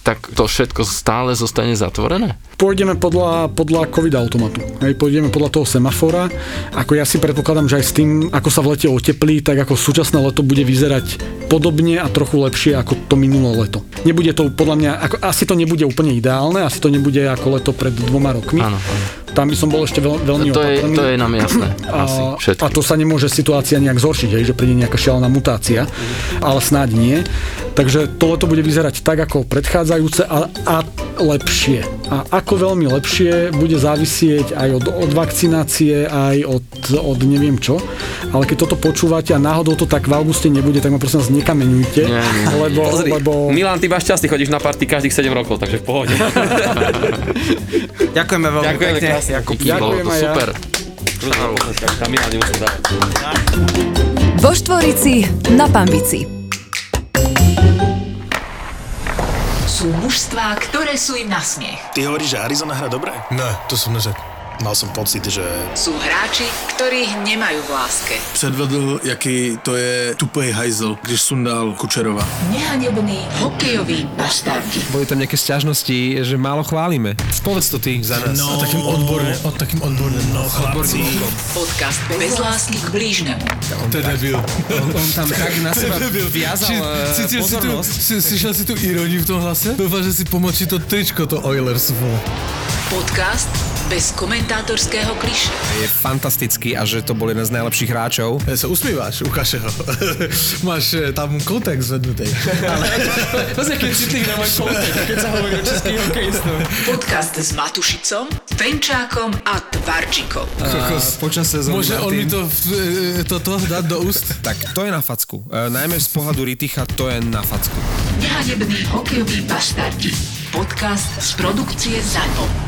tak to všetko stále zostane zatvorené? Pôjdeme podľa, podľa COVID automatu. Hej, pôjdeme podľa toho semafora. Ako ja si predpokladám, že aj s tým, ako sa v lete oteplí, tak ako súčasné leto bude vyzerať podobne a trochu lepšie ako to minulé leto. Nebude to podľa mňa, ako, asi to nebude úplne ideálne, asi to nebude ako leto pred dvoma rokmi. Áno, áno. Tam by som bol ešte veľ, veľmi To je, opatrný. to je nám jasné. *clears throat* Asi a to sa nemôže situácia nejak zhoršiť, hej, že príde nejaká šialená mutácia, ale snáď nie. Takže tohle bude vyzerať tak ako predchádzajúce a, a lepšie. A ako veľmi lepšie bude závisieť aj od, od vakcinácie, aj od, od neviem čo. Ale keď toto počúvate a náhodou to tak v auguste nebude, tak ma prosím vás nekameňujte. Nie, nie. Lebo, Pozri, lebo Milan, ty máš šťastný, chodíš na party každých 7 rokov, takže v pohode. *laughs* Ďakujeme veľmi Ďakujeme pekne. krásne. Jakub. Ďakujem to ja. super. Dávať. Vo Štvorici na Pambici. Sú mužstvá, ktoré sú im na smiech. Ty hovoríš, že Arizona hra dobre? Ne, to som neřekl. Mal som pocit, že Sú hráči, ktorých nemajú v láske. předvedl, jaký to je tupej hajzel, když sundal Kučerova. Nehanební hokejoví bastardi. Boli tam nejaké sťažnosti, že málo chválime. Povedz to ty za nás. No, takým odborne, o takým odborným, no chlapci. Podcast bez lásky k blížnemu. To je debil. On, on tam tak na *laughs* seba viazal eh, Cítil si tu, slyšel si tu iróniu v tom hlase? Dúfam, že si pomočí to tričko, to Oilers. vole. Podcast bez komentátorského kliše. Je fantastický a že to bol jeden z najlepších hráčov. Ja sa usmíváš, ukáže ho. *laughs* Máš eh, tam kontext zvednutý. To je *laughs* keď citlivý na môj kontext, keď sa hovorí o českých hokejistom. Podcast s Matušicom, Fenčákom a Tvarčikom. Počas sezóny Môže on mi to, eh, toto dať do úst? *laughs* Tak to je na facku. E, najmä z pohľadu Riticha to je na facku. Nehanební hokejoví bastardi. Podcast z produkcie ZAPO.